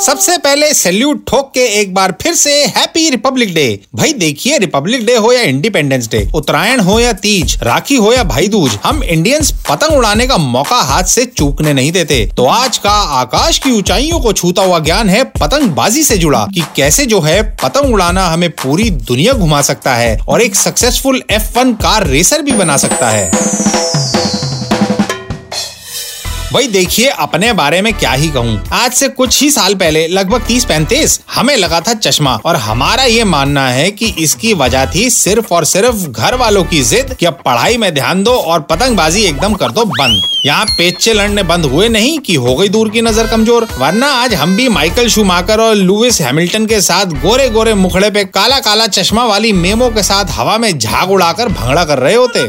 सबसे पहले सैल्यूट ठोक के एक बार फिर से हैप्पी रिपब्लिक डे। भाई देखिए, रिपब्लिक डे हो या इंडिपेंडेंस डे, उत्तरायण हो या तीज, राखी हो या भाई दूज हम इंडियंस पतंग उड़ाने का मौका हाथ से चूकने नहीं देते। तो आज का आकाश की ऊंचाइयों को छूता हुआ ज्ञान है पतंगबाजी से जुड़ा कि कैसे जो है पतंग उड़ाना हमें पूरी दुनिया घुमा सकता है और एक सक्सेसफुल एफ़ कार रेसर भी बना सकता है। भाई देखिए अपने बारे में क्या ही कहूँ। आज से कुछ ही साल पहले, लगभग तीस पैंतीस, हमें लगा था चश्मा। और हमारा ये मानना है कि इसकी वजह थी सिर्फ़ और सिर्फ़ घर वालों की जिद कि अब पढ़ाई में ध्यान दो और पतंगबाजी एकदम कर दो बंद। यहाँ पेचे लड़ने बंद हुए नहीं कि हो गई दूर की नज़र कमज़ोर। वरना आज हम भी माइकल शुमाकर और लुइस हैमिल्टन के साथ गोरे गोरे मुखड़े पे काला काला चश्मा वाली मेमो के साथ हवा में झाग उड़ाकर भंगड़ा कर रहे होते।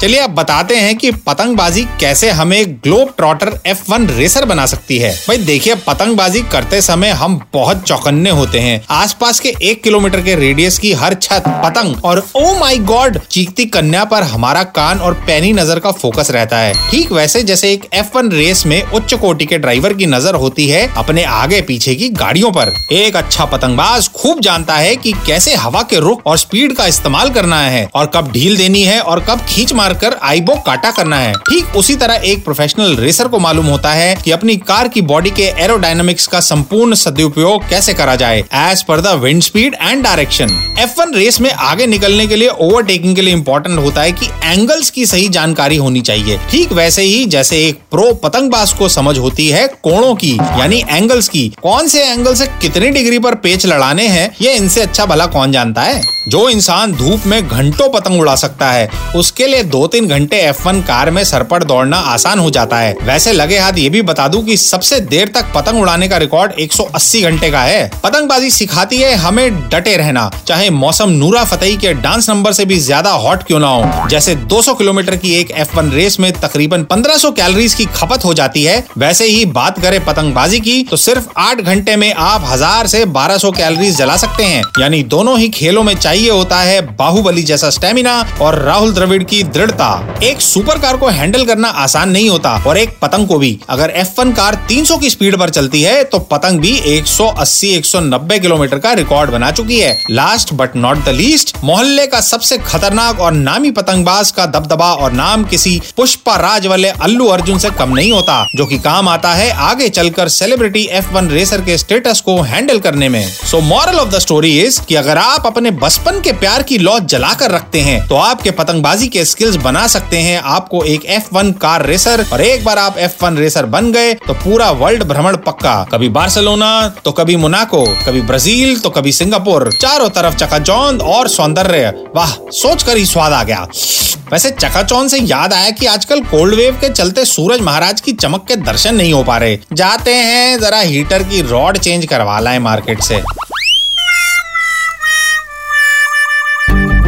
चलिए अब बताते हैं कि पतंगबाजी कैसे हमें ग्लोब ट्रॉटर F1 रेसर बना सकती है। भाई देखिए पतंगबाजी करते समय हम बहुत चौकन्ने होते हैं। आसपास के एक किलोमीटर के रेडियस की हर छत पतंग और ओ माई गॉड चीखती कन्या पर हमारा कान और पैनी नज़र का फोकस रहता है। ठीक वैसे जैसे एक F1 रेस में उच्च कोटि के ड्राइवर की नज़र होती है अपने आगे पीछे की गाड़ियों पर। एक अच्छा पतंगबाज खूब जानता है कि कैसे हवा के रुख और स्पीड का इस्तेमाल करना है और कब ढील देनी है और कब खींच मारकर आईबो काटा करना है। ठीक उसी तरह एक प्रोफेशनल रेसर को मालूम होता है कि अपनी कार की बॉडी के एरोडायनामिक्स का संपूर्ण सदुपयोग कैसे करा जाए as per the wind speed and direction F1 race में आगे निकलने के लिए ओवरटेकिंग के लिए इम्पोर्टेंट होता है की एंगल्स की सही जानकारी होनी चाहिए। ठीक वैसे ही जैसे एक प्रो पतंगबाज को समझ होती है कोणों की, यानी एंगल्स की, कौन से एंगल से कितनी डिग्री पर पेच लड़ाने हैं, ये इनसे अच्छा भला कौन जानता है? जो इंसान धूप में घंटों पतंग उड़ा सकता है, उसके लिए दो तीन घंटे F1 कार में सरपट दौड़ना आसान हो जाता है। वैसे लगे हाथ ये भी बता दूँ कि सबसे देर तक पतंग उड़ाने का रिकॉर्ड 180 घंटे का है। पतंगबाजी सिखाती है हमें डटे रहना, चाहे मौसम नूरा फतेही के डांस नंबर से भी ज़्यादा हॉट क्यों ना हो। जैसे 200 किलोमीटर की एक F1 रेस में तकरीबन 1500 कैलोरीज की खपत हो जाती है। वैसे ही बात करें पतंगबाजी की तो सिर्फ़ आठ घंटे में आप हज़ार से 1200 कैलोरीज जला सकते हैं। यानी दोनों ही खेलों में चाहिए होता है बाहुबली जैसा स्टेमिना और राहुल द्रविड़ की दृढ़ता। एक सुपर कार को हैंडल करना आसान नहीं होता और एक पतंग को भी। अगर F1 कार 300 की स्पीड पर चलती है तो पतंग भी 180-190 किलोमीटर का रिकॉर्ड बना चुकी है। Last but not the least मोहल्ले का सबसे खतरनाक और नामी पतंगबाज का दबदबा और नाम किसी पुष्पा राज वाले अल्लू अर्जुन से कम नहीं होता, जो कि काम आता है आगे चलकर सेलिब्रिटी F1 रेसर के स्टेटस को हैंडल करने में। So moral of the story is कि अगर आप अपने बचपन के प्यार की लौ जला कर रखते हैं तो आपके पतंगबाजी के स्किल्स बना सकते हैं। आपको एक F1 कार रेसर और एक बार आप F1 रेसर बन गए तो पूरा वर्ल्ड भ्रमण पक्का। कभी बार्सिलोना तो कभी मोनाको, कभी ब्राज़ील तो कभी सिंगापुर। चारों तरफ़ चकाचौंध और सौंदर्य। वाह सोच कर ही स्वाद आ गया। वैसे चकाचौंध से याद आया कि आजकल कोल्ड वेव के चलते सूरज महाराज की चमक के दर्शन नहीं हो पा रहे। जाते हैं, जरा हीटर की रॉड चेंज करवा लाए मार्केट से।